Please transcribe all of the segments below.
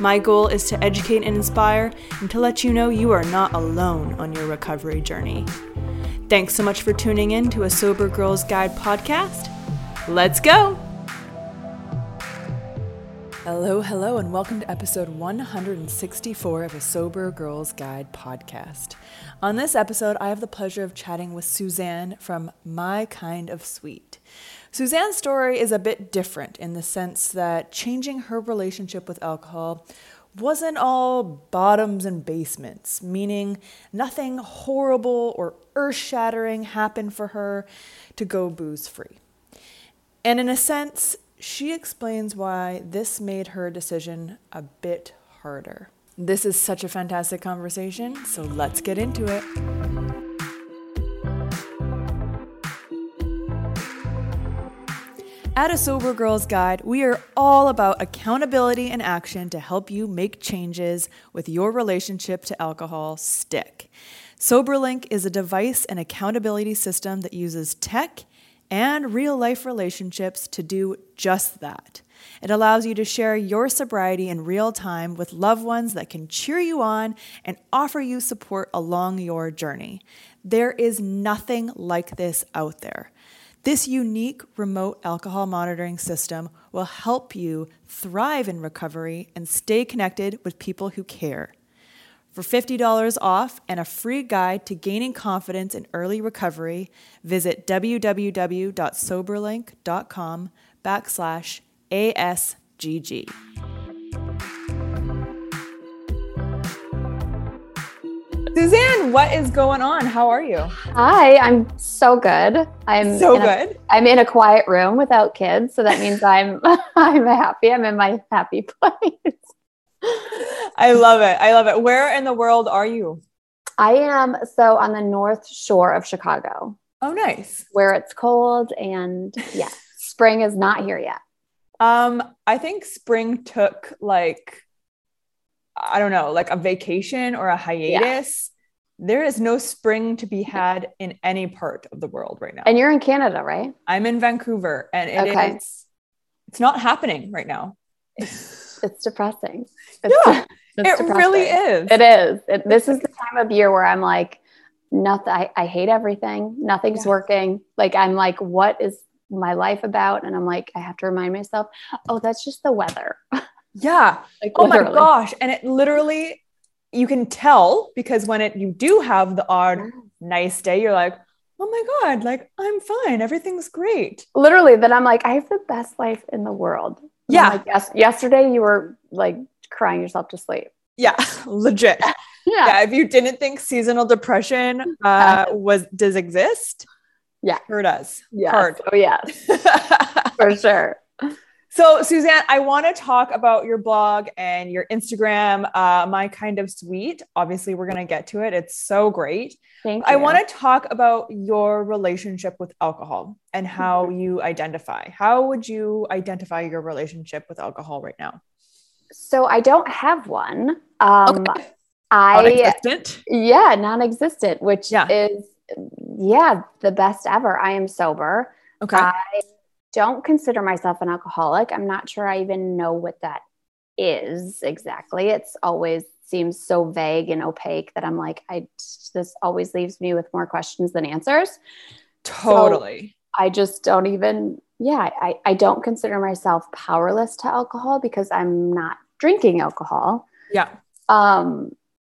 My goal is to educate and inspire and to let you know you are not alone on your recovery journey. Thanks so much for tuning in to a Sober Girls Guide podcast. Let's go! Hello, hello, and welcome to episode 164 of a Sober Girls Guide podcast. On this episode, I have the pleasure of chatting with Suzanne from My Kind of Sweet. Suzanne's story is a bit different in the sense that changing her relationship with alcohol wasn't all bottoms and basements, meaning nothing horrible or earth shattering happened for her to go booze free. And in a sense, she explains why this made her decision a bit harder. This is such a fantastic conversation, so let's get into it. At A Sober Girls Guide, we are all about accountability and action to help you make changes with your relationship to alcohol stick. SoberLink is a device and accountability system that uses tech and real life relationships to do just that. It allows you to share your sobriety in real time with loved ones that can cheer you on and offer you support along your journey. There is nothing like this out there. This unique remote alcohol monitoring system will help you thrive in recovery and stay connected with people who care. For $50 off and a free guide to gaining confidence in early recovery, visit www.soberlink.com backslash ASGG. Suzanne, what is going on? How are you? Hi, I'm so good. I'm so good. A, I'm in a quiet room without kids, so that means I'm I'm happy. I'm in my happy place. I love it. I love it. Where in the world are you? I am so on the north shore of Chicago. Oh, nice. Where it's cold and yeah, spring is not here yet. Um, I think spring took like I don't know, like a vacation or a hiatus. Yeah. There is no spring to be had in any part of the world right now. And you're in Canada, right? I'm in Vancouver and it okay. is it's not happening right now. It's, it's depressing. It's, yeah, it's it depressing. really is. It is. It, this is the time of year where I'm like, nothing. I, I hate everything. Nothing's yeah. working. Like I'm like, what is my life about? And I'm like, I have to remind myself, oh, that's just the weather. Yeah. Like oh my gosh. And it literally, you can tell because when it you do have the odd nice day, you're like, oh my God, like I'm fine. Everything's great. Literally, then I'm like, I have the best life in the world. And yeah. Like, yes, yesterday you were like crying yourself to sleep. Yeah, legit. yeah. yeah. If you didn't think seasonal depression uh, was does exist, yeah, sure does. Yeah. Hard. Oh yes. For sure. So, Suzanne, I want to talk about your blog and your Instagram, uh, My Kind of Sweet. Obviously, we're going to get to it. It's so great. Thank you. I want to talk about your relationship with alcohol and how mm-hmm. you identify. How would you identify your relationship with alcohol right now? So, I don't have one. Um, okay. I Non-existent. yeah, non-existent, which Yeah. is yeah, the best ever. I am sober. Okay. I don't consider myself an alcoholic. I'm not sure I even know what that is exactly. It's always seems so vague and opaque that I'm like, I this always leaves me with more questions than answers. totally. I just don't even, yeah, I, I don't consider myself powerless to alcohol because I'm not drinking alcohol. yeah. Um,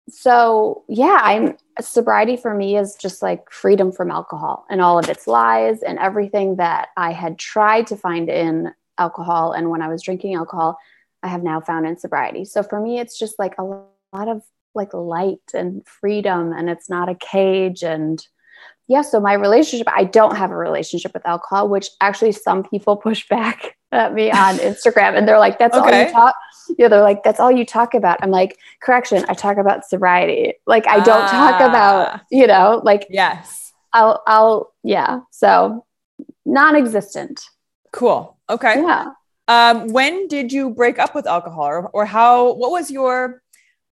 so yeah, I'm sobriety for me is just like freedom from alcohol and all of its lies and everything that I had tried to find in alcohol. And when I was drinking alcohol, I have now found in sobriety. So for me, it's just like a lot of like light and freedom, and it's not a cage. And yeah, so my relationship, I don't have a relationship with alcohol, which actually some people push back at me on Instagram, and they're like, "That's all you talk." Yeah, they're like, "That's all you talk about." I'm like, "Correction, I talk about sobriety. Like, I don't talk Ah. about, you know, like Yes. I'll, I'll, yeah." So non-existent. Cool. Okay. Yeah. Um, when did you break up with alcohol or, or how, what was your,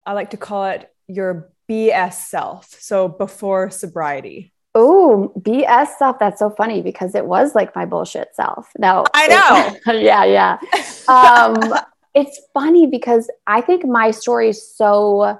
I like to call it your BS self. So before sobriety. Oh, BS self. That's so funny because it was like my bullshit self. No, I know. yeah, yeah. Um, it's funny because I think my story is so.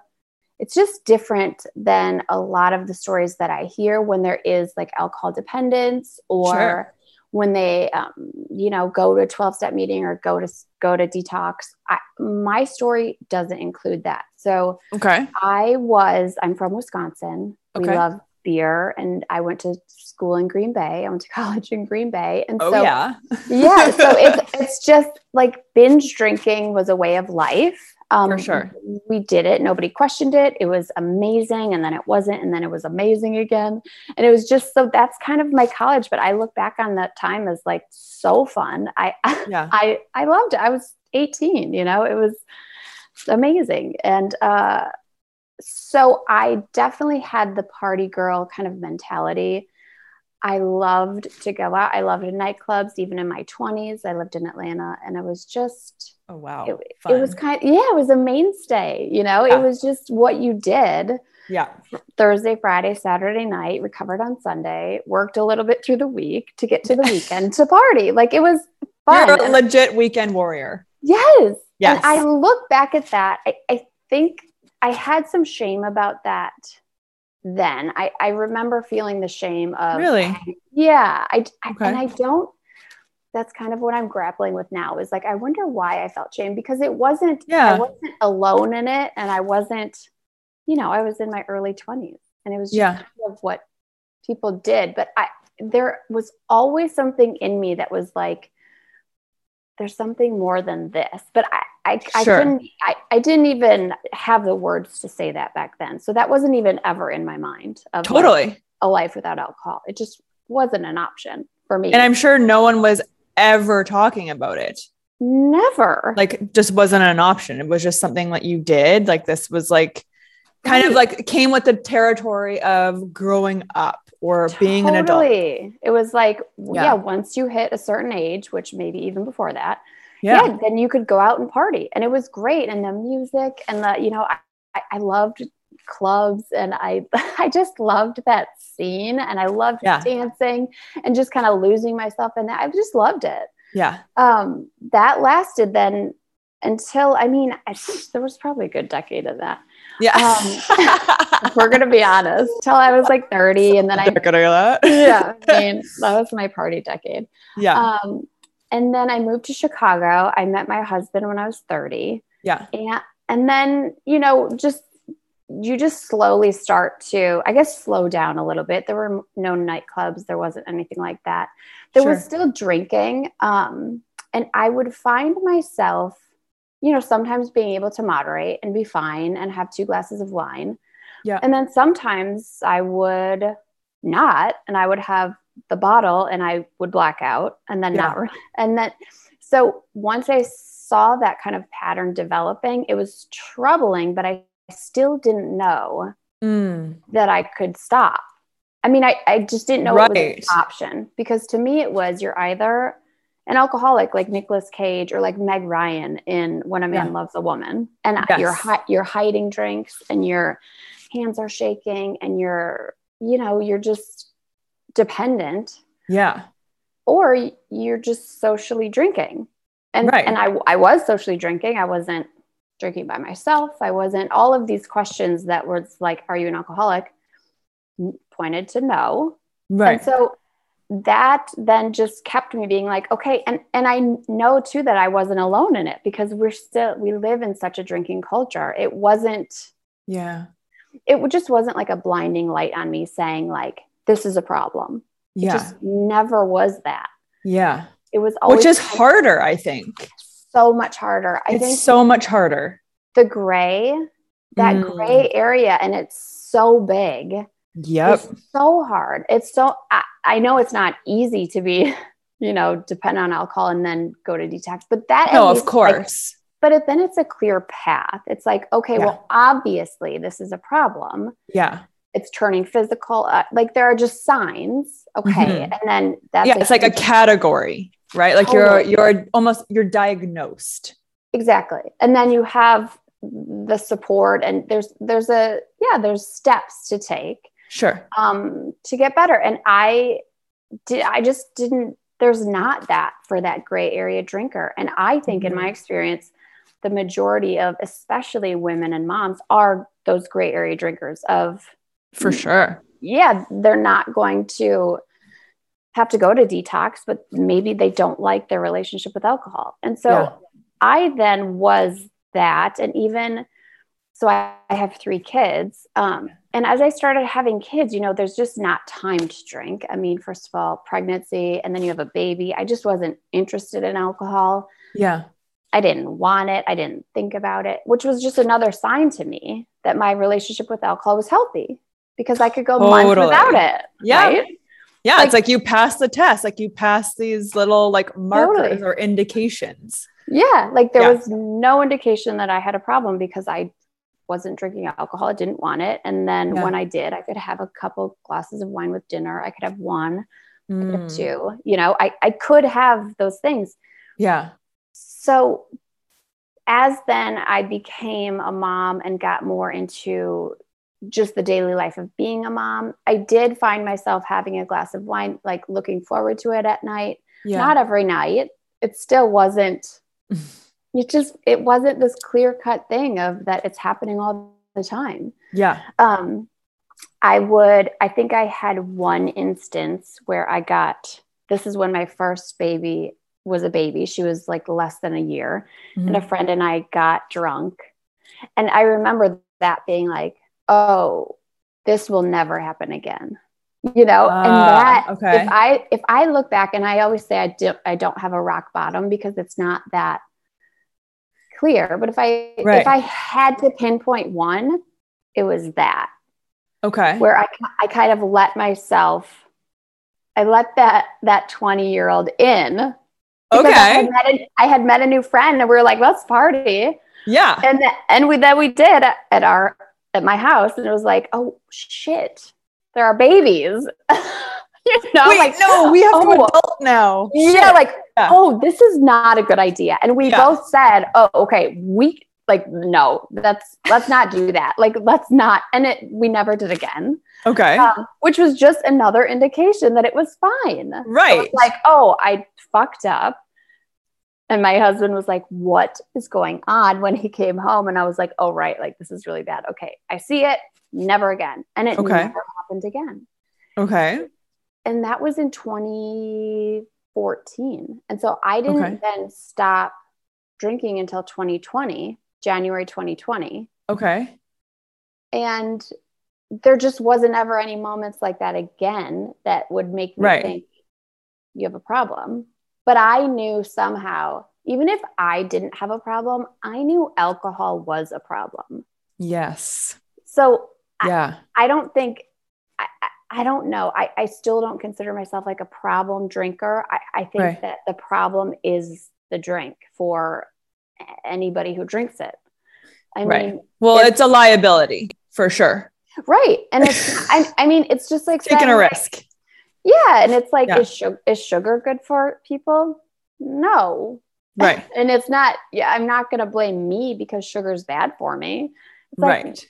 It's just different than a lot of the stories that I hear when there is like alcohol dependence or Sure. when they, um, you know, go to a twelve step meeting or go to go to detox. I, my story doesn't include that. So Okay. I was, I'm from Wisconsin. We love beer. And I went to school in Green Bay. I went to college in Green Bay. And Oh so, yeah. yeah. So it's, it's just like binge drinking was a way of life. Um, For sure. We did it. Nobody questioned it. It was amazing. And then it wasn't. And then it was amazing again. And it was just so that's kind of my college. But I look back on that time as like so fun. I, yeah. I I loved it. I was 18, you know, it was amazing. And uh so I definitely had the party girl kind of mentality. I loved to go out. I loved nightclubs even in my 20s. I lived in Atlanta and it was just Oh wow. it, it was kind of yeah, it was a mainstay, you know. Yeah. It was just what you did. yeah. Thursday, Friday, Saturday night, recovered on Sunday, worked a little bit through the week to get to the weekend to party. Like it was fun. You're a legit weekend warrior. Yes. Yes. And I look back at that. I, I think I had some shame about that then. I, I remember feeling the shame of Really? Yeah. I, I Okay. and I don't that's kind of what I'm grappling with now is like I wonder why I felt shame because it wasn't Yeah. I wasn't alone in it and I wasn't, you know, I was in my early 20s and it was just Yeah. kind of what people did. But I there was always something in me that was like, there's something more than this. But I I, I couldn't I, I didn't even have the words to say that back then. So that wasn't even ever in my mind of like, Totally. a life without alcohol. It just wasn't an option for me. And I'm sure no one was ever talking about it. never Like just wasn't an option. It was just something that you did. Like this was like kind of like came with the territory of growing up or being an adult. It was like, Yeah. yeah. once you hit a certain age, which maybe even before that, Yeah. yeah. then you could go out and party. And it was great. And the music and the, you know, I, I- I loved clubs and I I just loved that scene and I loved Yeah. dancing and just kind of losing myself in that. I just loved it. Yeah. Um, that lasted then until I mean, I, there was probably a good decade of that. Yeah. If we're gonna be honest, till I was like 30 and then I Not gonna do that. yeah, I mean, that was my party decade. Yeah. Um, and then I moved to Chicago. I met my husband when I was 30. yeah. And and then, you know, just you just slowly start to, I guess, slow down a little bit. There were no nightclubs, there wasn't anything like that. There was still drinking. Um, and I would find myself, you know, sometimes being able to moderate and be fine and have two glasses of wine. Yeah. And then sometimes I would not, and I would have the bottle and I would black out and then Yeah. not. re- And then, so once I saw that kind of pattern developing, it was troubling, but I still didn't know Mm. that I could stop. I mean, I, I just didn't know it was Right. an option because to me it was you're either an alcoholic like Nicolas Cage or like Meg Ryan in When a Man Yeah. Loves a Woman, and Yes. you're hi- you're hiding drinks and your hands are shaking and you're you know you're just dependent, Yeah. or you're just socially drinking, and Right. and I I was socially drinking. I wasn't drinking by myself. I wasn't all of these questions that was like, are you an alcoholic? Pointed to no, Right. and so that then just kept me being like, okay, and and I know too that I wasn't alone in it because we're still we live in such a drinking culture. It wasn't yeah. it just wasn't like a blinding light on me saying like this is a problem. It Yeah. just never was that. yeah. It was always Which is harder, I think. so much harder. I it's think so much harder. the gray, that Mm. gray area, and it's so big. Yep. It's so hard. It's so, I, I know it's not easy to be, you know, depend on alcohol and then go to detox, but that, at No, of least, like, course. but it, then it's a clear path. It's like, okay, Yeah. well, obviously this is a problem. yeah. It's turning physical. Uh, like there are just signs. Okay. Mhm. And then that's yeah. It's like a category, right? Like you're you're almost you're diagnosed. exactly. And then you have the support and there's, there's a, yeah, there's steps to take. Sure. um, to get better. And I did, I just didn't, there's not that for that gray area drinker. And I think in Mm-hmm. my experience, the majority of especially women and moms are those gray area drinkers of, For sure. yeah, they're not going to have to go to detox, but maybe they don't like their relationship with alcohol. And so Yeah. I then was that. And even so, I, I have three kids. Um, and as I started having kids, you know, there's just not time to drink. I mean, first of all, pregnancy, and then you have a baby. I just wasn't interested in alcohol. Yeah. I didn't want it. I didn't think about it, which was just another sign to me that my relationship with alcohol was healthy because I could go months without it. Yeah. right? Yeah. Like- it's like you pass the test, like you pass these little like markers Totally. or indications. Yeah. Like there Yeah. was no indication that I had a problem because I wasn't drinking alcohol. I didn't want it. And then Yeah. when I did, I could have a couple glasses of wine with dinner. I could have one, I could have Mm. two. You know, I, I could have those things. Yeah. So as then I became a mom and got more into just the daily life of being a mom, I did find myself having a glass of wine, like looking forward to it at night. Yeah. Not every night. It still wasn't, it just, it wasn't this clear cut thing of that it's happening all the time. yeah. Um, I would, I think I had one instance where I got, this is when my first baby was a baby. She was like less than a year. And a Mhm. friend and I got drunk. And I remember that being like, oh, this will never happen again. You know, and Ah, that okay. if I if I look back and I always say I don't I don't have a rock bottom because it's not that clear. But if I Right. if I had to pinpoint one, it was that Okay. where I I kind of let myself I let that that 20 year old in. because I had, met a, I had met a new friend and we were like, let's party Yeah. and and we then we did at our at my house and it was like oh shit there are babies you know Wait, like no, we have to oh, adult now. yeah Shit. like Yeah. oh this is not a good idea and we Yeah. both said oh okay we like no that's let's not do that like let's not and it we never did again Okay. um, which was just another indication that it was fine right. like oh i fucked up and my husband was like what is going on when he came home and i was like oh right like this is really bad okay i see it never again and it Okay. never happened again okay. And that was in 2014 and so i didn't Okay. then stop drinking until 2020 january 2020 Okay. and there just wasn't ever any moments like that again that would make me Right. think you have a problem. But I knew somehow, even if I didn't have a problem, I knew alcohol was a problem. Yes. So I- Yeah. I don't think, I, don't know. I, I still don't consider myself like a problem drinker. I, I think Right. that the problem is the drink for anybody who drinks it. I Right. mean, Well, It's- a liability for sure. right. And it's, I, I mean, it's just like Taking a like, risk. Yeah, and it's like, Yeah. is, sugar, is sugar good for people? no. Right. and it's not, yeah, I'm not going to blame me because sugar's bad for me. Like, right.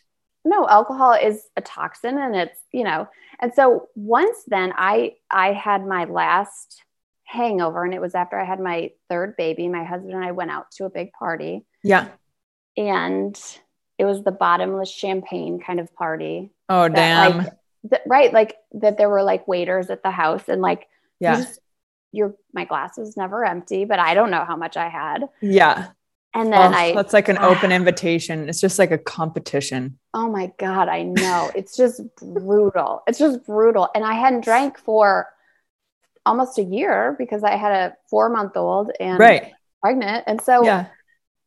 No, alcohol is a toxin and it's, you know, and so once then I, I had my last hangover and it was after I had my third baby. My husband and I went out to a big party Yeah. and it was the bottomless champagne kind of party. Oh, damn. like, right. Like that there were like waiters at the house and like, you yeah. just- your, my glass was never empty, but I don't know how much I had. Yeah. And then Oh, I, that's like an open invitation. It's just like a competition. oh my God, I know it's just brutal. It's just brutal. And I hadn't drank for almost a year because I had a four month old and Right. pregnant. And so, Yeah.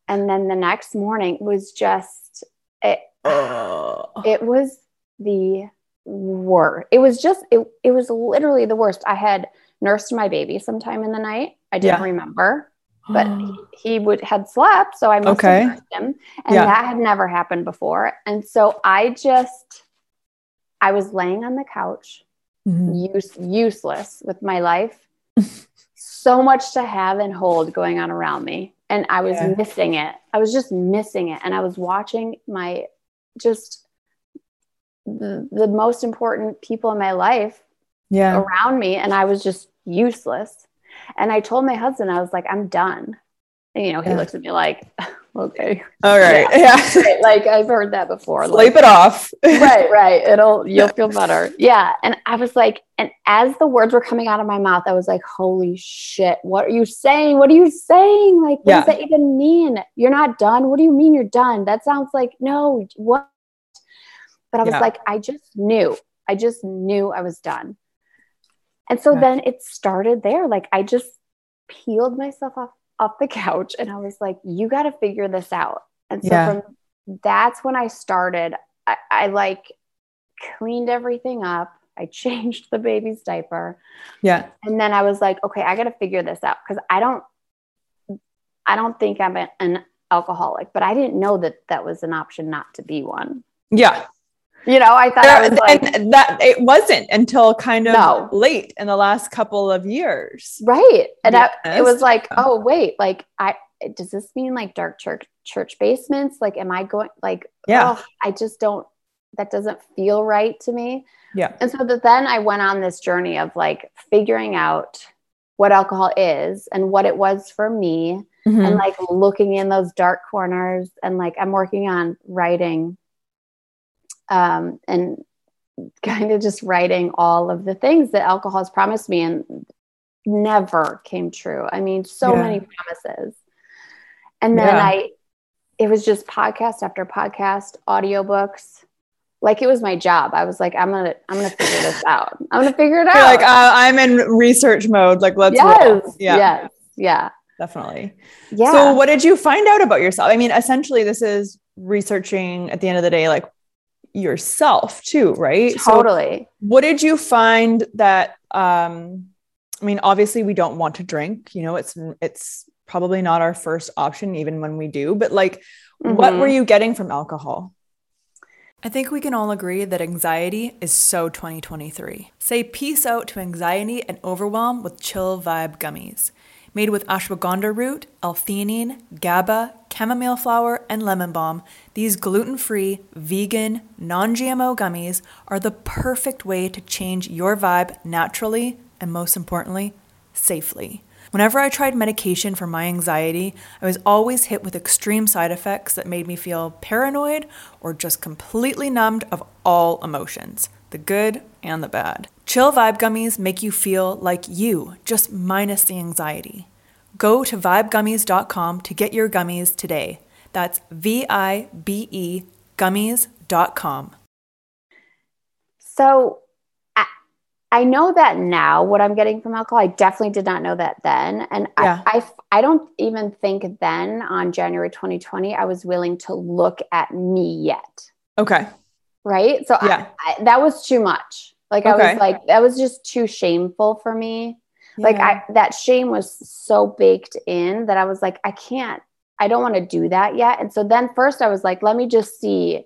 and then the next morning was just, it, Oh. it was the worst. It was just, it, it was literally the worst. I had nursed my baby sometime in the night. I didn't Yeah. remember, but he, he would had slept. So I must Okay. have him. And Yeah. that had never happened before. And so I just, I was laying on the couch, Mhm. use, useless with my life. so much to have and hold going on around me. And I was Yeah. missing it. I was just missing it. And I was watching my just the, the most important people in my life Yeah. around me. And I was just useless. And I told my husband, I was like, I'm done. And, you know, he Yeah. looks at me like, okay. All right. Yeah. Right, like I've heard that before. Like, Sleep it off. right, right. It'll you'll feel better. Yeah. And I was like, and as the words were coming out of my mouth, I was like, holy shit, what are you saying? What are you saying? Like, what Yeah. does that even mean? You're not done. What do you mean you're done? That sounds like no, what? But I was Yeah. like, I just knew. I just knew I was done. And so Yeah. then it started there. Like I just peeled myself off off the couch and I was like, you got to figure this out. And so Yeah. from that's when I started. I, I like cleaned everything up. I changed the baby's diaper. Yeah. And then I was like, okay, I got to figure this out because I don't, I don't think I'm a- an alcoholic, but I didn't know that that was an option not to be one. Yeah. You know, I thought I was like, and that it wasn't until kind of No. late in the last couple of years. right. And I, it was like, oh wait, like I, does this mean like dark church, church basements? Like, am I going like, Yeah. oh, I just don't, that doesn't feel right to me. Yeah. And so that then I went on this journey of like figuring out what alcohol is and what it was for me Mhm. and like looking in those dark corners and like I'm working on writing um and kind of just writing all of the things that alcohol has promised me and never came true. I mean, so Yeah. many promises. And then Yeah. I it was just podcast after podcast, audiobooks. Like it was my job. I was like, I'm gonna, I'm gonna figure this out. I'm gonna figure it out. You're like, uh, I'm in research mode. Like, let's yes, Yeah, yes, yeah, definitely. yeah. So, what did you find out about yourself? I mean, essentially, this is researching at the end of the day, like yourself too, right? So, totally. what did you find that? Um, I mean, obviously, we don't want to drink. You know, it's it's probably not our first option, even when we do. But like, what Mhm. were you getting from alcohol? I think we can all agree that anxiety is so 2023. Say peace out to anxiety and overwhelm with Chill Vibe gummies. Made with ashwagandha root, L-theanine, GABA, chamomile flower, and lemon balm, these gluten-free, vegan, non-GMO gummies are the perfect way to change your vibe naturally and most importantly, safely. Whenever I tried medication for my anxiety, I was always hit with extreme side effects that made me feel paranoid or just completely numbed of all emotions, the good and the bad. Chill Vibe Gummies make you feel like you, just minus the anxiety. Go to vibegummies.com to get your gummies today. That's V I B E gummies.com. So I, I know that now what I'm getting from alcohol. I definitely did not know that then. And Yeah. I, I, I don't even think then on January 2020, I was willing to look at me yet. Okay. Right. So I- Yeah. I, that was too much. Like I was like, that was just too shameful for me. Like I, that shame was so baked in that I was like, I can't, I don't want to do that yet. And so then first I was like, let me just see.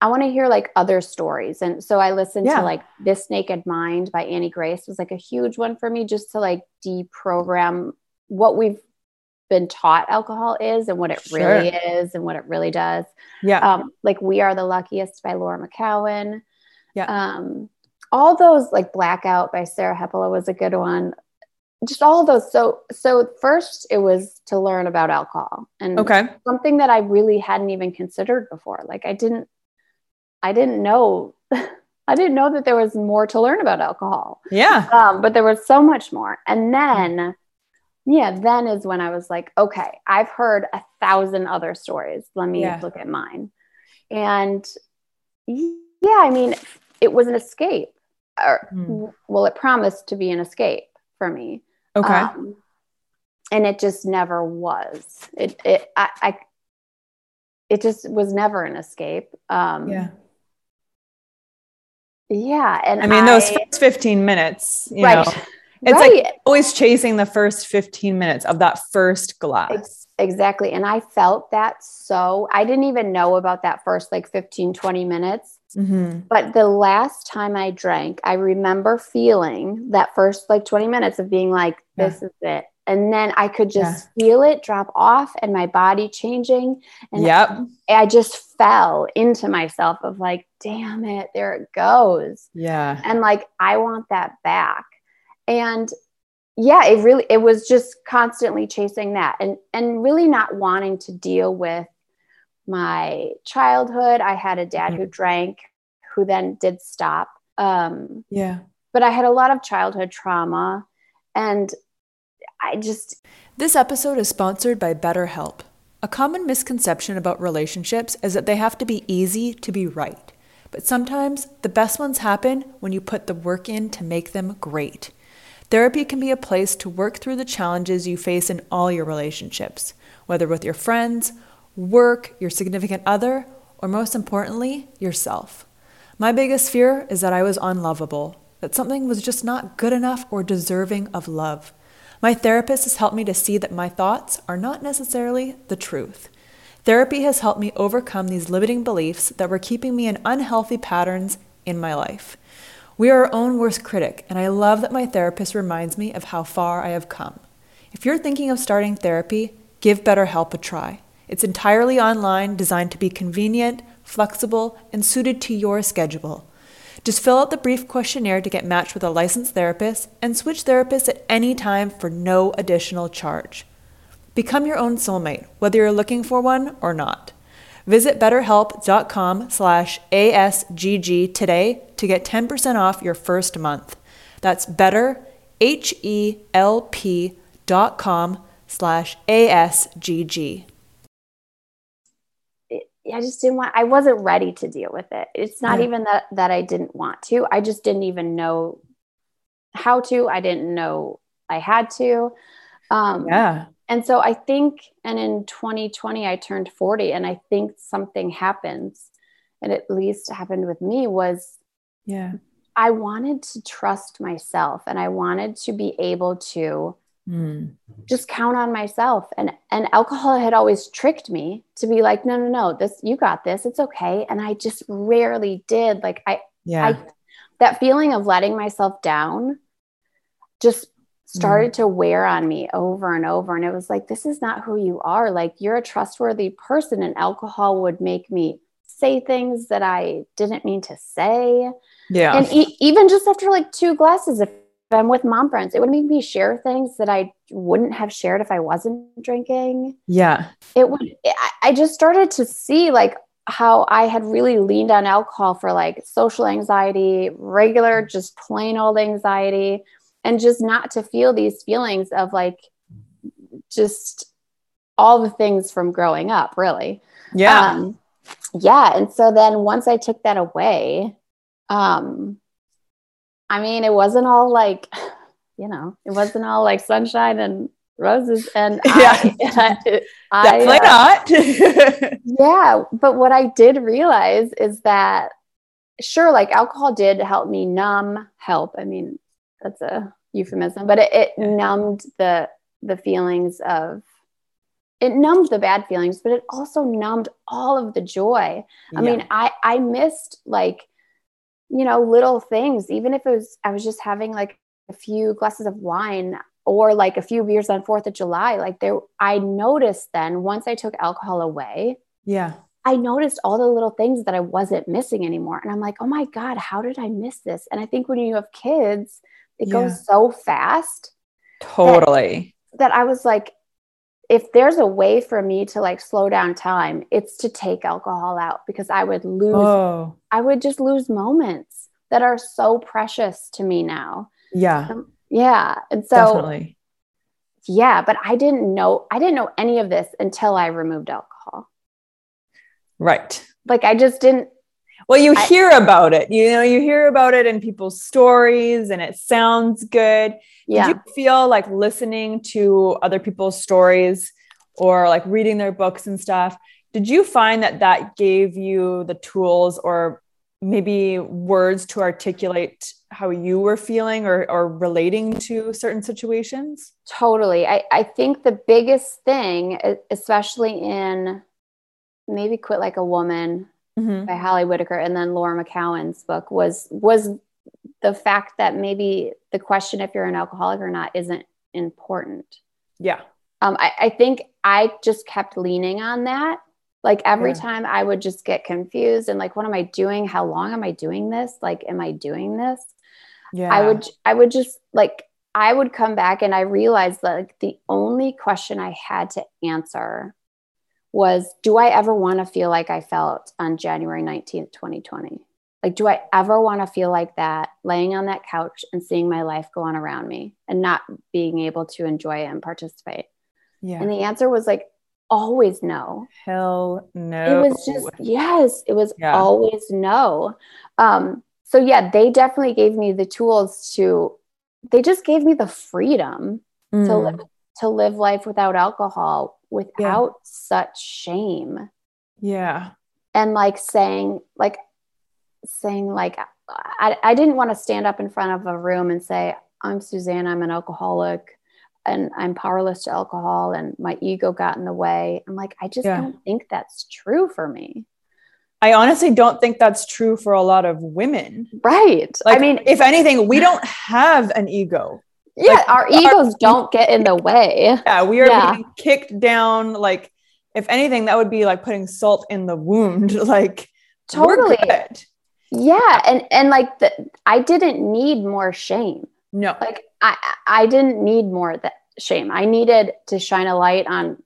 I want to hear like other stories. And so I listened Yeah. to like This Naked Mind by Annie Grace was like a huge one for me just to like deprogram what we've been taught alcohol is and what it Sure. really is and what it really does. Yeah. Um, like We Are the Luckiest by Laura McKowen. Yeah. Um, all those like Blackout by Sarah Hepola was a good one. Just all of those. So so first it was to learn about alcohol and okay. something that I really hadn't even considered before. Like I didn't I didn't know I didn't know that there was more to learn about alcohol. Yeah. Um, but there was so much more. And then yeah, then is when I was like, okay, I've heard a thousand other stories. Let me Yeah. look at mine. And yeah, I mean, it was an escape. Or, Hmm. Well, it promised to be an escape for me. Okay. Um, and it just never was. It, it, I, I, it just was never an escape. Um, yeah. Yeah. And I mean, those I- first 15 minutes, you right. know, it's right. like always chasing the first 15 minutes of that first glass. Exactly. And I felt that so, I didn't even know about that first like 15, 20 minutes. Mhm. But the last time I drank, I remember feeling that first like 20 minutes of being like, this is it. And then I could just feel it drop off and my body changing. And Yep. I just fell into myself of like, damn it, there it goes. Yeah. And like, I want that back. And yeah, it really, it was just constantly chasing that and, and really not wanting to deal with my childhood. I had a dad who drank, who then did stop. Um, Yeah. but I had a lot of childhood trauma and I just, This episode is sponsored by BetterHelp. A common misconception about relationships is that they have to be easy to be right. But sometimes the best ones happen when you put the work in to make them great. Therapy can be a place to work through the challenges you face in all your relationships, whether with your friends, work, your significant other, or most importantly, yourself. My biggest fear is that I was unlovable, that something was just not good enough or deserving of love. My therapist has helped me to see that my thoughts are not necessarily the truth. Therapy has helped me overcome these limiting beliefs that were keeping me in unhealthy patterns in my life. We are our own worst critic, and I love that my therapist reminds me of how far I have come. If you're thinking of starting therapy, give BetterHelp a try. It's entirely online, designed to be convenient, flexible, and suited to your schedule. Just fill out the brief questionnaire to get matched with a licensed therapist and switch therapists at any time for no additional charge. Become your own soulmate, whether you're looking for one or not. Visit betterhelp.com slash ASGG today to get 10% off your first month. That's better, H-E-L-P dot com slash ASGG. I just didn't want, I wasn't ready to deal with it. It's not Yeah. even that, that I didn't want to. I just didn't even know how to. I didn't know I had to. Um, Yeah. And so I think, and in 2020, I turned 40, and I think something happens, and at least happened with me was Yeah. I wanted to trust myself and I wanted to be able to Mm. just count on myself. And and alcohol had always tricked me to be like no no no this you got this. It's okay. And I just rarely did. Like I Yeah. I that feeling of letting myself down just started to wear on me over and over. And it was like this is not who you are. Like you're a trustworthy person and alcohol would make me say things that I didn't mean to say. Yeah. and e- even just after like two glasses if I'm with mom friends it would make me share things that I wouldn't have shared if I wasn't drinking yeah. it would I, just started to see like how i had really leaned on alcohol for like social anxiety regular just plain old anxiety and just not to feel these feelings of like just all the things from growing up really Yeah. um, yeah and so then once i took that away um i mean it wasn't all like you know it wasn't all like sunshine and roses. And I, I, I, Definitely uh, not. yeah but what i did realize is that sure like alcohol did help me numb help. I mean that's a euphemism but it, it Yeah. numbed the the feelings of it numbed the bad feelings but it also numbed all of the joy. I mean i i missed like you know little things even if it was i was just having like a few glasses of wine or like a few beers on 4th of July. Like there, I noticed then once I took alcohol away, Yeah. I noticed all the little things that I wasn't missing anymore. And I'm like, oh my God, how did I miss this? And I think when you have kids, it Yeah. goes so fast Totally. that I was like, if there's a way for me to like slow down time, it's to take alcohol out because I would lose, Oh, I would just lose moments that are so precious to me now. yeah. Um, yeah. And so, definitely. yeah, but I didn't know, I didn't know any of this until I removed alcohol. Right. Like I just didn't, Well, you I- hear about it. You know, you hear about it in people's stories and it sounds good. yeah. Did you feel like listening to other people's stories or like reading their books and stuff? Did you find that that gave you the tools or maybe words to articulate how you were feeling or, or relating to certain situations? Totally. I, I think the biggest thing, especially in maybe Quit Like a Woman Mm-hmm. by Holly Whitaker and then Laura McKowen's book was was the fact that maybe the question if you're an alcoholic or not isn't important. Yeah. Um, I, I think I just kept leaning on that. Like every Yeah. time I would just get confused and like, what am I doing? How long am I doing this? Like, am I doing this? Yeah. I would I would just like I would come back and I realized that like the only question I had to answer was do I ever want to feel like I felt on January 19th, 2020? Like do I ever want to feel like that laying on that couch and seeing my life go on around me and not being able to enjoy it and participate? Yeah. And the answer was like always no Hell no. it was just yes it was Yeah. always no um so yeah they definitely gave me the tools to they just gave me the freedom to Mm. live to live life without alcohol without such shame Yeah. and like saying like saying like I, I didn't want to stand up in front of a room and say i'm suzanne i'm an alcoholic and i'm powerless to alcohol and my ego got in the way i'm like i just Yeah. don't think that's true for me I honestly don't think that's true for a lot of women. right Like, i mean if anything, we don't have an ego. Yeah like, our egos don't get in the way Yeah, we are Yeah. being kicked down. Like, if anything, that would be like putting salt in the wound. Like, Totally. yeah and and like the, i didn't need more shame No, like I I didn't need more that shame. I needed to shine a light on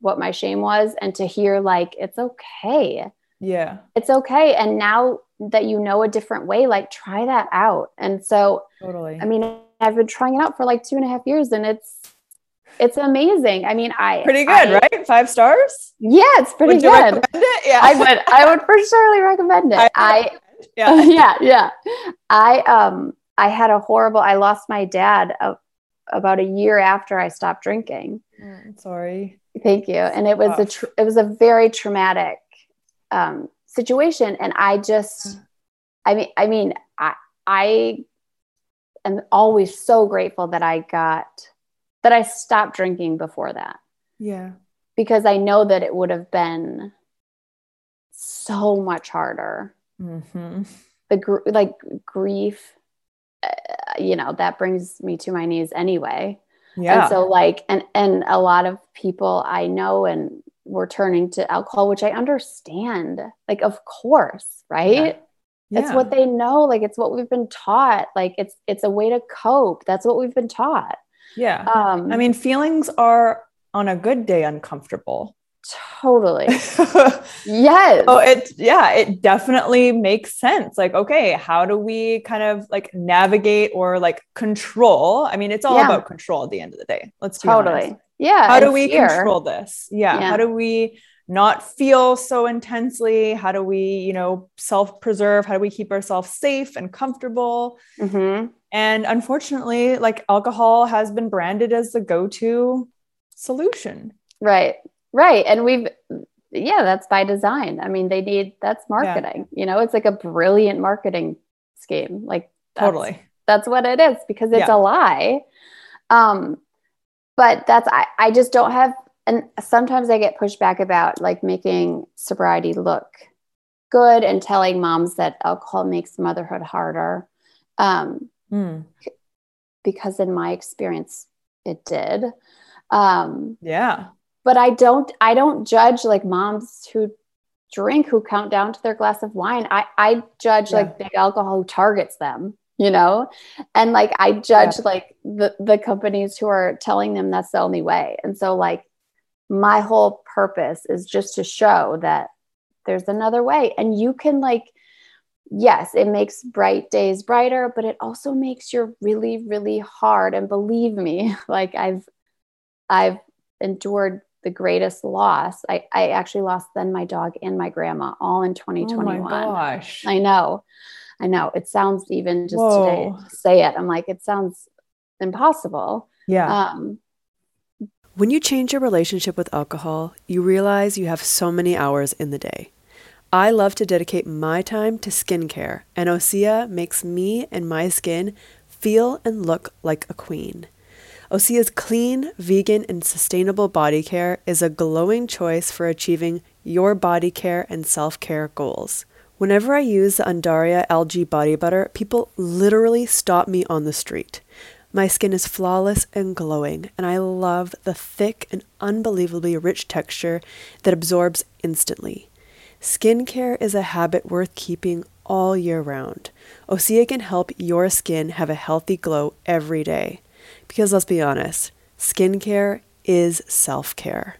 what my shame was and to hear like it's okay. yeah, It's okay. And now that you know a different way, like try that out. And so totally. I mean I've been trying it out for like two and a half years and it's it's amazing. I mean I pretty good, I- right? Five stars. Yeah, it's pretty Would you good. recommend it? Yeah, I would I would for surely recommend it. I yeah. yeah, yeah. I um I had a horrible I lost my dad a, about a year after I stopped drinking. Mm, Sorry. Thank you. And it was a tr- it was a very traumatic um situation and I just I mean I mean I I am always so grateful that I got that I stopped drinking before that. Yeah. because I know that it would have been so much harder. Hmm the gr- like grief uh, you know that brings me to my knees anyway. Yeah. and so like and and a lot of people i know and were turning to alcohol which i understand. Like of course right? It's Yeah. what they know like it's what we've been taught like it's it's a way to cope that's what we've been taught Yeah. um I mean, feelings are on a good day uncomfortable. totally Yes. oh, it yeah, it definitely makes sense. Like, okay, how do we kind of like navigate or like control? I mean, it's all Yeah. about control at the end of the day. Let's honest. totally yeah How do we fear. control this? Yeah. Yeah. How do we not feel so intensely? How do we, you know, self-preserve? How do we keep ourselves safe and comfortable? Mhm. And unfortunately, like alcohol has been branded as the go-to solution. Right. Right. And we've, yeah, that's by design. I mean, they need, that's marketing. You know, it's like a brilliant marketing scheme. Like, that's, Totally. That's what it is because it's Yeah. a lie. Um, but that's, I, I just don't have, and sometimes I get pushed back about like making sobriety look good and telling moms that alcohol makes motherhood harder. Um, Mm. because in my experience it did. Um, yeah. But I don't I don't judge like moms who drink who count down to their glass of wine. I I judge yeah. like big alcohol who targets them, you know? And like I judge yeah. like the the companies who are telling them that's the only way. And so like my whole purpose is just to show that there's another way and you can like yes, it makes bright days brighter, but it also makes your really, really hard. And believe me, like I've, I've endured the greatest loss. I, I actually lost then my dog and my grandma all in 2021. Oh my gosh. I know. I know. It sounds even just Whoa. today say it. I'm like, it sounds impossible. Yeah. Um, when you change your relationship with alcohol, you realize you have so many hours in the day. I love to dedicate my time to skincare, and Osea makes me and my skin feel and look like a queen. Osea's clean, vegan, and sustainable body care is a glowing choice for achieving your body care and self care goals. Whenever I use the Undaria algae body butter, people literally stop me on the street. My skin is flawless and glowing, and I love the thick and unbelievably rich texture that absorbs instantly. Skincare is a habit worth keeping all year round. Osea can help your skin have a healthy glow every day. Because let's be honest, skincare is self care.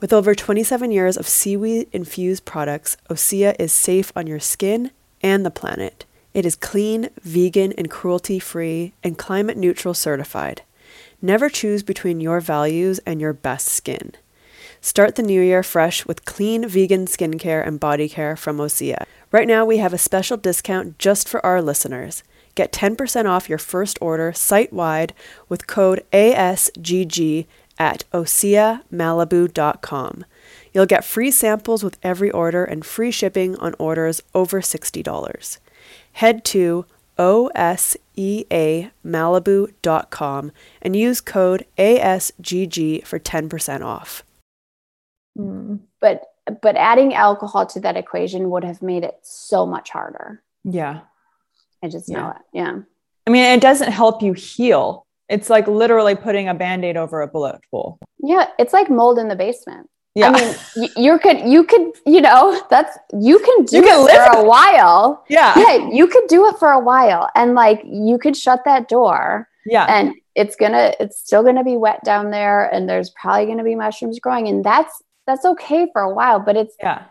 With over 27 years of seaweed infused products, Osea is safe on your skin and the planet. It is clean, vegan, and cruelty free, and climate neutral certified. Never choose between your values and your best skin. Start the new year fresh with clean vegan skincare and body care from Osea. Right now, we have a special discount just for our listeners. Get 10% off your first order site wide with code ASGG at OseaMalibu.com. You'll get free samples with every order and free shipping on orders over $60. Head to OSEAMalibu.com and use code ASGG for 10% off. Mm. But but adding alcohol to that equation would have made it so much harder. Yeah. I just yeah. know it. Yeah. I mean, it doesn't help you heal. It's like literally putting a band-aid over a bullet hole. Yeah, it's like mold in the basement. Yeah. I mean, you, you could, you could, you know, that's, you can do you can it for a while. Yeah. Yeah. You could do it for a while and like you could shut that door. Yeah. And it's gonna, it's still gonna be wet down there and there's probably gonna be mushrooms growing. And that's that's okay for a while, but it's yeah,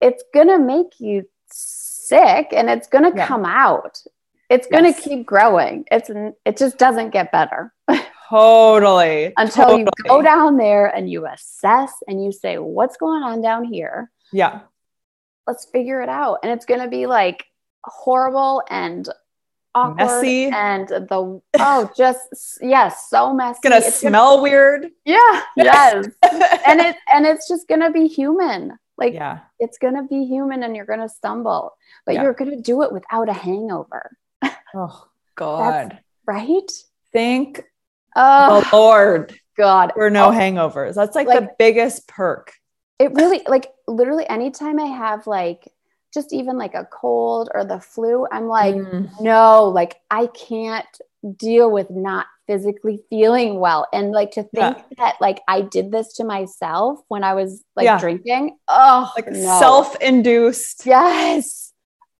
it's gonna make you sick and it's gonna yeah. come out. It's gonna yes. keep growing. It's it just doesn't get better. Totally. Until totally. you go down there and you assess and you say, what's going on down here? Yeah. Let's figure it out. And it's gonna be like horrible and awkward messy and the oh just yes so messy it's gonna it's smell gonna, weird yeah yes and it and it's just gonna be human like yeah it's gonna be human and you're gonna stumble but yeah. you're gonna do it without a hangover oh god right thank oh the lord god for no oh, hangovers that's like, like the biggest perk it really like literally anytime i have like just even like a cold or the flu, I'm like, mm. no, like I can't deal with not physically feeling well. And like to think yeah. that like I did this to myself when I was like yeah. drinking. Oh, like no. self-induced. Yes.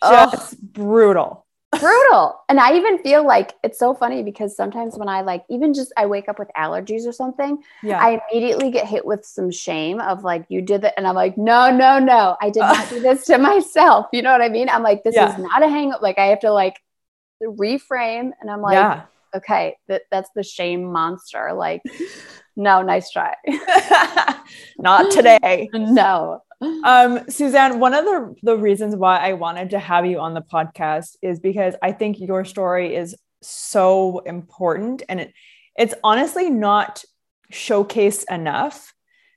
Just oh. brutal brutal. And I even feel like it's so funny because sometimes when I like even just I wake up with allergies or something, yeah. I immediately get hit with some shame of like you did that and I'm like no no no I did not do this to myself. You know what I mean? I'm like this yeah. is not a hang up like I have to like reframe and I'm like yeah. Okay that that's the shame monster like no nice try. not today. no um, Suzanne, one of the, the reasons why I wanted to have you on the podcast is because I think your story is so important and it, it's honestly not showcased enough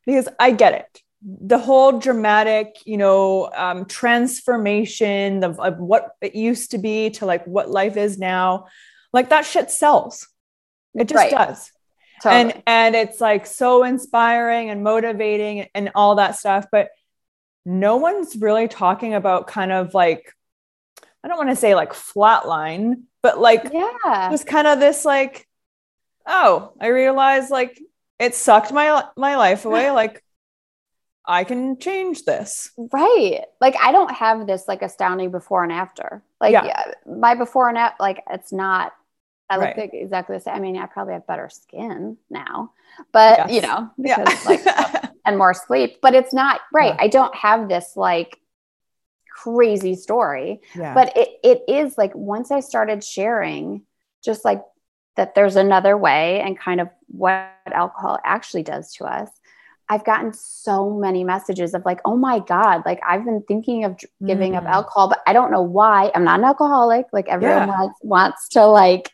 because I get it. The whole dramatic, you know, um, transformation of, of what it used to be to like what life is now, like that shit sells. It just right. does. Totally. And and it's like so inspiring and motivating and all that stuff. But no one's really talking about kind of like I don't want to say like flatline, but like yeah, just kind of this like oh, I realized like it sucked my my life away. Like I can change this. Right. Like I don't have this like astounding before and after. Like Yeah. yeah. my before and after, like it's not. I look Right. exactly the same. I mean, I probably have better skin now, but you Yes. know, Yeah. like and more sleep. But it's not right. Yeah. I don't have this like crazy story. yeah. But it it is like once I started sharing, just like that there's another way and kind of what alcohol actually does to us. I've gotten so many messages of like, oh my God, like I've been thinking of giving up Mm. alcohol, but I don't know why. I'm not an alcoholic. Like everyone Yeah. wants, wants to like,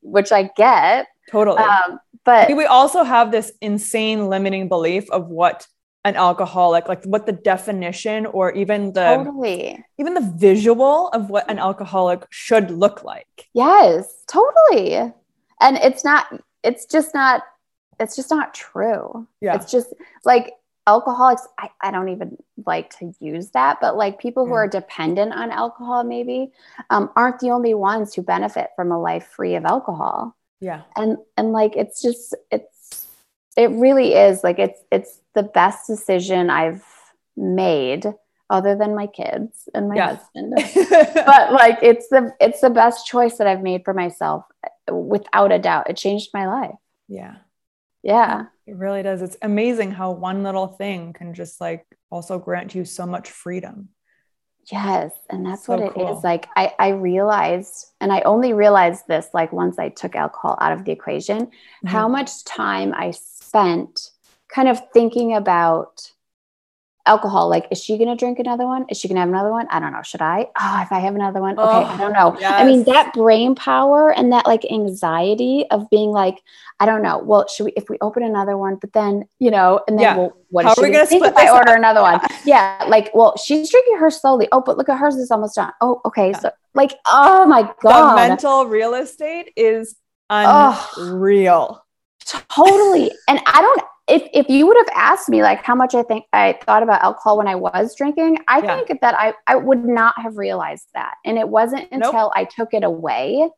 which I get. totally. Um, but we also have this insane limiting belief of what an alcoholic like what the definition or even the totally. even the visual of what an alcoholic should look like Yes, totally. And it's not, it's just not, it's just not true. yeah It's just like alcoholics. I, I don't even like to use that, but like people who are dependent on alcohol, maybe, um, aren't the only ones who benefit from a life free of alcohol. yeah And and like it's just it's it really is like it's it's the best decision I've made, other than my kids and my Yeah. husband. but like it's the it's the best choice that I've made for myself, without a doubt. It changed my life. yeah Yeah. it really does it's amazing how one little thing can just like also grant you so much freedom Yes. And that's So what it is. cool. Like I, I realized, and I only realized this like once I took alcohol out of the equation, how mm-hmm. much time I spent kind of thinking about alcohol. Like, is she going to drink another one? Is she going to have another one? I don't know. Should I? Oh, if I have another one, okay, I Oh, don't know. Oh, I mean, that brain power and that like anxiety of being like, I don't know. Well, should we, if we open another one, but then, you know, and then, Yeah. well, what How is are she we gonna gonna think split if I order up? another one? Yeah. Like, well, she's drinking hers slowly. Oh, but look at hers is almost done. Oh, okay. Yeah. So like, oh my god the mental real estate is unreal totally and i don't if if you would have asked me like how much i think i thought about alcohol when i was drinking i Yeah. think that i i would not have realized that and it wasn't Nope. until i took it away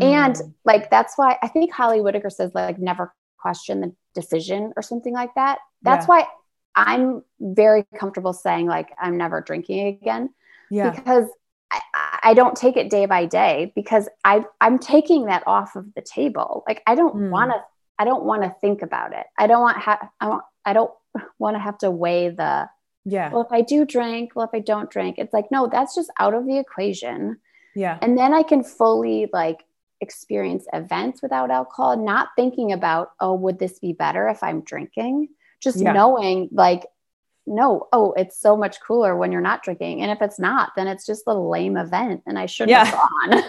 and Mm. like that's why i think holly whitaker says like never question the decision or something like that that's Yeah. why i'm very comfortable saying like i'm never drinking again yeah because I, I don't take it day by day because I I'm taking that off of the table. Like I don't Mm. want to I don't want to think about it. I don't want ha- I don't I don't want to have to weigh the yeah well if I do drink, well if I don't drink. It's like no, that's just out of the equation. yeah And then I can fully like experience events without alcohol, not thinking about oh would this be better if I'm drinking? Just Yeah. knowing like no, oh, it's so much cooler when you're not drinking. And if it's not, then it's just a lame event and I shouldn't Yeah. have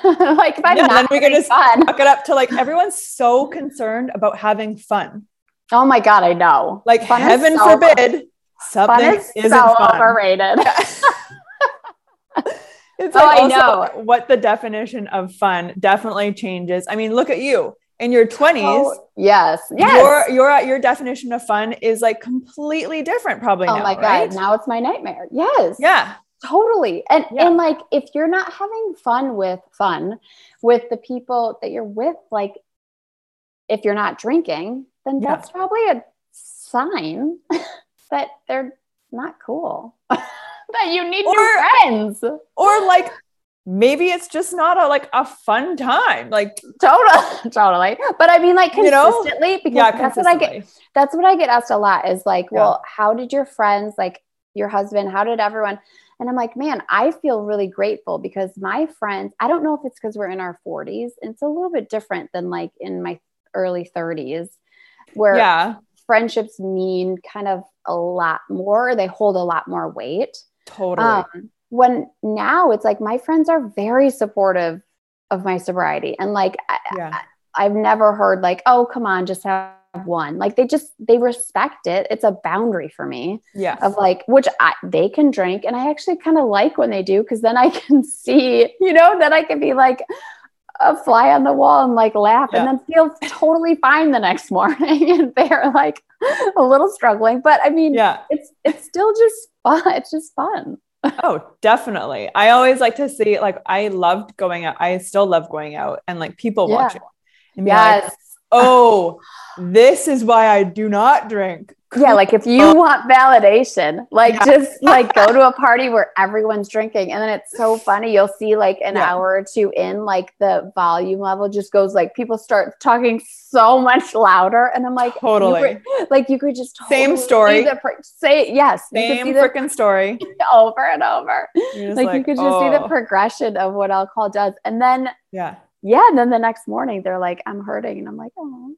gone. like if I'm Yeah, then not we're having gonna fun. Fuck it up to like everyone's so concerned about having fun Oh my God, I know. like Fun is heaven so- forbid Fun something is isn't so fun overrated. It's Oh, like I know. what the definition of fun definitely changes. I mean, look at you in your 20s. Oh, yes. Yes. Your your your definition of fun is like completely different, probably. oh now, my God. right? Now it's my nightmare. Yes. Yeah, Totally. And Yeah. and like if you're not having fun with fun with the people that you're with, like if you're not drinking, then Yeah. that's probably a sign that they're not cool. that you need Or- new friends. or like maybe it's just not a like a fun time. Like Totally, totally. But I mean, like You know? consistently, because yeah, that's what I get. That's what I get asked a lot. Is like, Yeah. well, how did your friends, like your husband, how did everyone? And I'm like, man, I feel really grateful because my friends. I don't know if it's because we're in our 40s. It's a little bit different than like in my early 30s, where Yeah, friendships mean kind of a lot more. They hold a lot more weight. totally. Um, when now it's like my friends are very supportive of my sobriety, and like I, yeah, I've never heard like, oh, come on, just have one. Like they just they respect it. It's a boundary for me yeah, of like which I, they can drink, and I actually kind of like when they do because then I can see, you know, that I can be like a fly on the wall and like laugh Yeah. and then feel totally fine the next morning and they're like a little struggling but i mean yeah. it's it's still just fun it's just fun Oh, definitely. I always like to see like I loved going out. I still love going out and like people Yeah. watching. And be like, yes oh, this is why I do not drink. Yeah, like if you want validation, like yeah. just like go to a party where everyone's drinking. And then it's so funny. You'll see like an yeah. hour or two in, like the volume level just goes like people start talking so much louder. And I'm like, totally. You could, like you could just totally same story. say yes. Same freaking story. Over and over. Like, like, you could just oh. see the oh. progression of what alcohol does. And then yeah. Yeah. And then the next morning they're like, I'm hurting. And I'm like, oh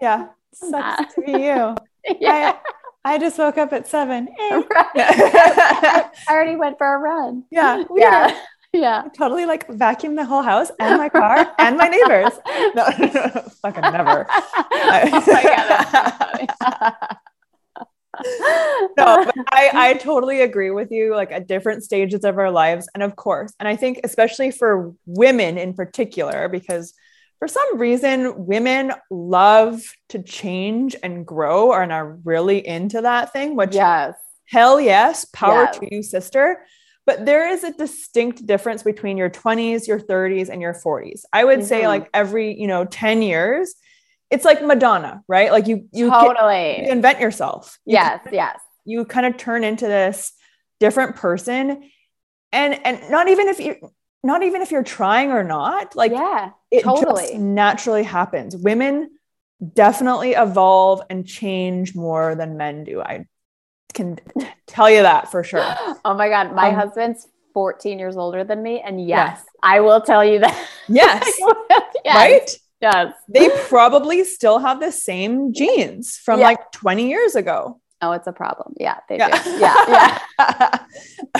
yeah. Sucks to be you. yeah. I, I, just woke up at seven. Eh. Right. I, already went for a run. Yeah. Yeah. Yeah. I totally like vacuum the whole house and my car and my neighbors. No, no, no, no. fucking never. oh my God. No, I, I totally agree with you, like at different stages of our lives. And of course, and I think especially for women in particular, because for some reason, women love to change and grow and are really into that thing, which yes. hell yes, power yes. to you, sister. But there is a distinct difference between your 20s, your 30s, and your 40s. I would mm-hmm. say like every, you know, 10 years, it's like Madonna, right? Like you you totally invent yourself. You yes, yes. You kind of turn into this different person. And and not even if you not even if you're trying or not, like yeah, it totally. just naturally happens. Women definitely evolve and change more than men do. I can tell you that for sure. Oh my God. My um, husband's 14 years older than me. And yes, yes. I will tell you that. Yes. yes. Right? Yes. They probably still have the same genes from yeah. like 20 years ago. Oh, it's a problem. Yeah, they yeah. do. Yeah, yeah.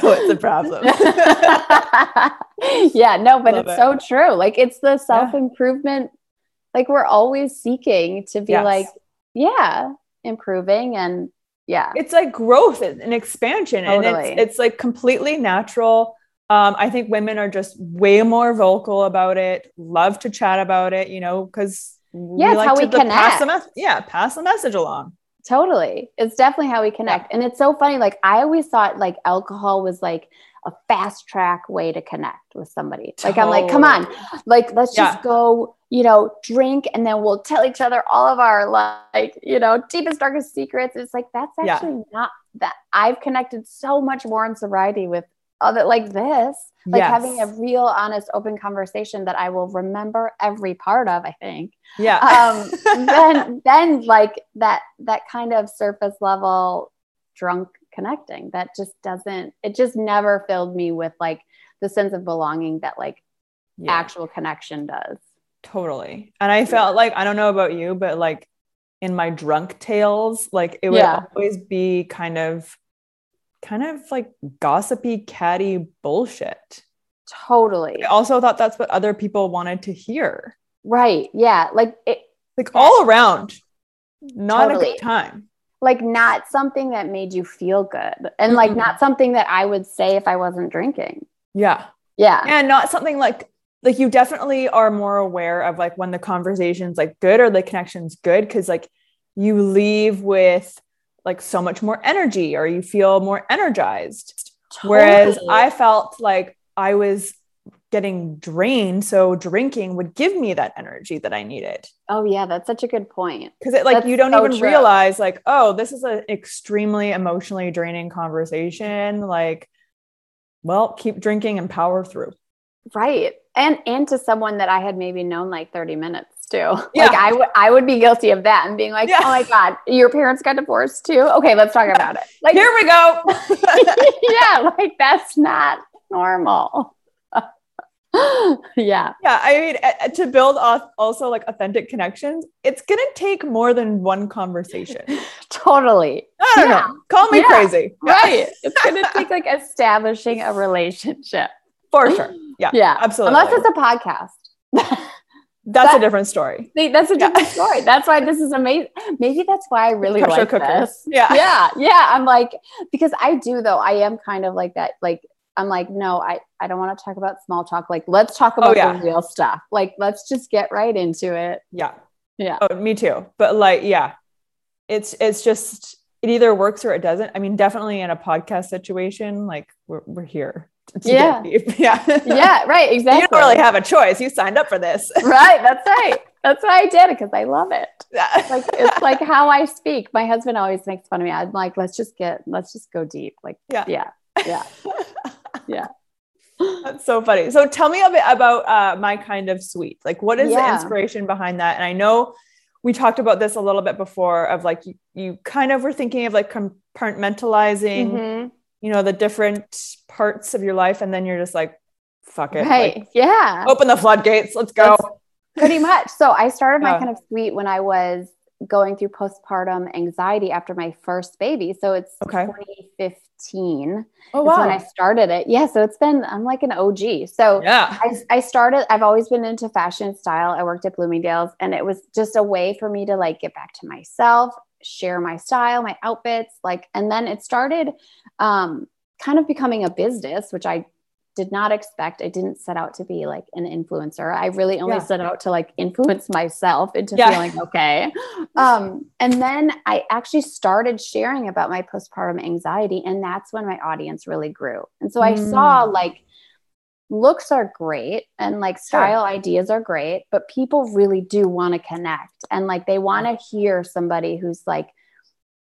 oh, it's a problem. yeah, no, but Love it's it. so true. Like it's the self improvement. Yeah. Like we're always seeking to be yes. like, yeah, improving and yeah. It's like growth and expansion, totally. and it's it's like completely natural. Um, I think women are just way more vocal about it. Love to chat about it, you know, because yeah, we like how we connect. Pass the me- yeah, pass the message along. Totally. It's definitely how we connect. Yeah. And it's so funny. Like, I always thought like alcohol was like a fast track way to connect with somebody. Like, I'm like, come on, like, let's yeah. just go, you know, drink and then we'll tell each other all of our like, you know, deepest, darkest secrets. It's like, that's actually yeah. not that I've connected so much more in sobriety with other like this like yes. having a real honest open conversation that i will remember every part of i think yeah um then then like that that kind of surface level drunk connecting that just doesn't it just never filled me with like the sense of belonging that like yeah. actual connection does totally and i felt yeah. like i don't know about you but like in my drunk tales like it would yeah. always be kind of kind of like gossipy, catty bullshit. Totally. I also thought that's what other people wanted to hear. Right. Yeah. Like it, like all around, not totally. a good time. Like not something that made you feel good, and mm-hmm. like not something that I would say if I wasn't drinking. Yeah. Yeah. And not something like like you definitely are more aware of like when the conversation's like good or the connection's good because like you leave with like so much more energy or you feel more energized. Totally. Whereas I felt like I was getting drained. So drinking would give me that energy that I needed. Oh yeah, that's such a good point. Cause it like that's you don't so even true. realize like, oh, this is an extremely emotionally draining conversation. Like, well, keep drinking and power through. Right. And and to someone that I had maybe known like 30 minutes too. Yeah. Like I would I would be guilty of that and being like, yeah. oh my God, your parents got divorced too. Okay, let's talk about it. Like here we go. yeah, like that's not normal. yeah. Yeah. I mean, to build off also like authentic connections, it's going to take more than one conversation. totally. I don't yeah. know. Call me yeah. crazy. Right. it's going to take like establishing a relationship. For sure. Yeah. Yeah. Absolutely. Unless it's a podcast. That's that, a different story. See, that's a different yeah. story. That's why this is amazing. Maybe that's why I really Pressure like cooker. this. Yeah. Yeah. Yeah. I'm like, because I do though. I am kind of like that. Like, I'm like, no, I, I don't want to talk about small talk. Like, let's talk oh, about oh, yeah. the real stuff. Like, let's just get right into it. Yeah. Yeah. Oh, me too. But like, yeah, it's, it's just, it either works or it doesn't. I mean, definitely in a podcast situation, like we're, we're here yeah. yeah. Yeah. Right. Exactly. You don't really have a choice. You signed up for this. right. That's right. That's why I did it because I love it. Yeah. like it's like how I speak. My husband always makes fun of me. I'm like, let's just get, let's just go deep. Like, yeah, yeah, yeah, yeah. That's so funny. So tell me a bit about uh, my kind of sweet. Like, what is yeah. the inspiration behind that? And I know we talked about this a little bit before of like you, you kind of were thinking of like compartmentalizing, mm-hmm. You know, the different parts of your life, and then you're just like, fuck it, right? Like, yeah, open the floodgates. Let's go. That's pretty much. So I started my kind of sweet when I was going through postpartum anxiety after my first baby. So it's okay. 2015. Oh, wow. when I started it. Yeah. So it's been, I'm like an OG. So yeah, I, I started, I've always been into fashion style. I worked at Bloomingdale's and it was just a way for me to like get back to myself, share my style, my outfits, like, and then it started um, kind of becoming a business, which I did not expect. I didn't set out to be like an influencer. I really only yeah. set out to like influence myself into yeah. feeling okay. Um, and then I actually started sharing about my postpartum anxiety, and that's when my audience really grew. And so mm. I saw mm. like looks are great and like style sure. ideas are great, but people really do want to connect and like they want to hear somebody who's like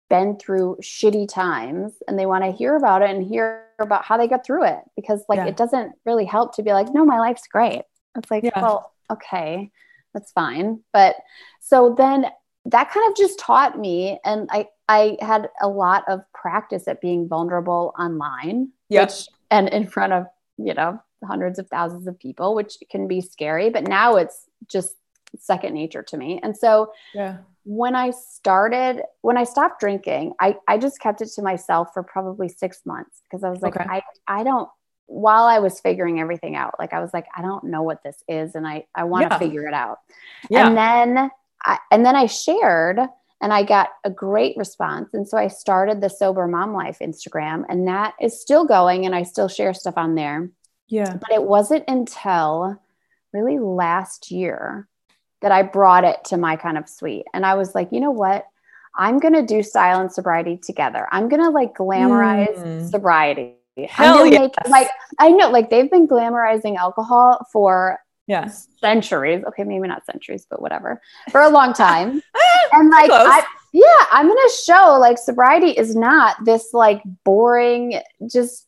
been through shitty times and they want to hear about it and hear about how they got through it because like yeah. it doesn't really help to be like no my life's great it's like yeah. well okay that's fine but so then that kind of just taught me and i i had a lot of practice at being vulnerable online yes and in front of you know hundreds of thousands of people which can be scary but now it's just second nature to me and so yeah when I started, when I stopped drinking, I, I just kept it to myself for probably six months because I was like, okay. I, I don't, while I was figuring everything out, like I was like, I don't know what this is. And I, I want to yeah. figure it out. Yeah. And then, I, and then I shared and I got a great response. And so I started the sober mom life Instagram and that is still going and I still share stuff on there. Yeah. But it wasn't until really last year that I brought it to my kind of sweet. And I was like, you know what? I'm going to do style and sobriety together. I'm going to like glamorize mm. sobriety. Hell yes. Make, like I know like they've been glamorizing alcohol for yeah. centuries. Okay, maybe not centuries, but whatever. For a long time. and like I yeah, I'm going to show like sobriety is not this like boring just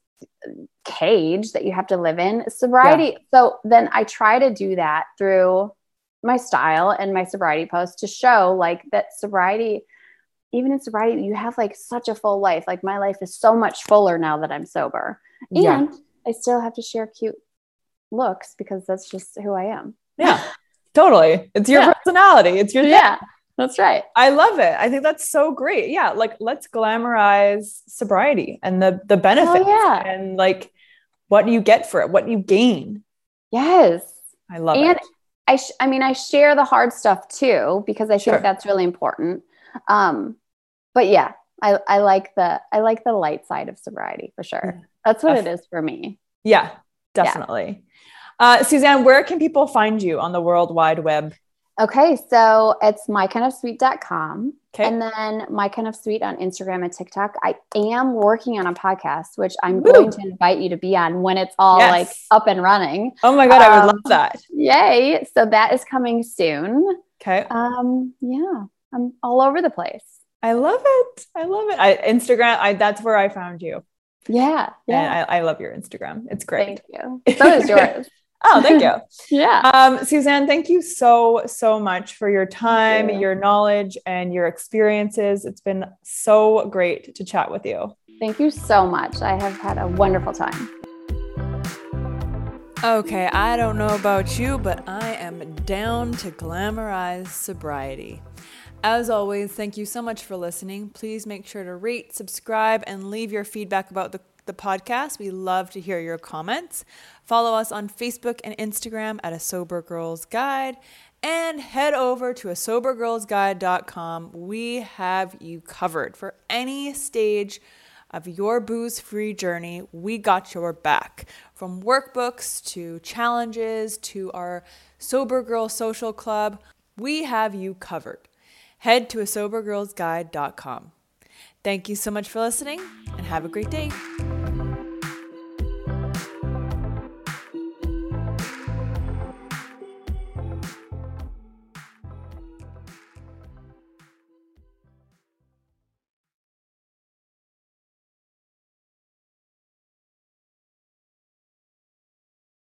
cage that you have to live in. Sobriety. Yeah. So then I try to do that through my style and my sobriety post to show like that sobriety even in sobriety you have like such a full life like my life is so much fuller now that i'm sober and yeah. i still have to share cute looks because that's just who i am yeah totally it's your yeah. personality it's your yeah that's right i love it i think that's so great yeah like let's glamorize sobriety and the the benefits oh, yeah. and like what do you get for it what you gain yes i love it. and it I, sh- I mean, I share the hard stuff too because I sure. think that's really important. Um, but yeah, I, I like the I like the light side of sobriety for sure. That's what it is for me. Yeah, definitely. Yeah. Uh, Suzanne, where can people find you on the World Wide Web? Okay, so it's mykindofsweet.com. Okay. And then my kind of sweet on Instagram and TikTok. I am working on a podcast, which I'm Woo. going to invite you to be on when it's all yes. like up and running. Oh my God, um, I would love um, that. Yay. So that is coming soon. Okay. Um, yeah, I'm all over the place. I love it. I love it. I, Instagram, I, that's where I found you. Yeah. Yeah. I, I love your Instagram. It's great. Thank you. So is yours. Oh, thank you. yeah. Um, Suzanne, thank you so, so much for your time, you. your knowledge, and your experiences. It's been so great to chat with you. Thank you so much. I have had a wonderful time. Okay, I don't know about you, but I am down to glamorize sobriety. As always, thank you so much for listening. Please make sure to rate, subscribe, and leave your feedback about the, the podcast. We love to hear your comments. Follow us on Facebook and Instagram at A Sober Girls Guide and head over to a sobergirlsguide.com. We have you covered for any stage of your booze free journey. We got your back. From workbooks to challenges to our Sober Girl Social Club, we have you covered. Head to a sobergirlsguide.com. Thank you so much for listening and have a great day.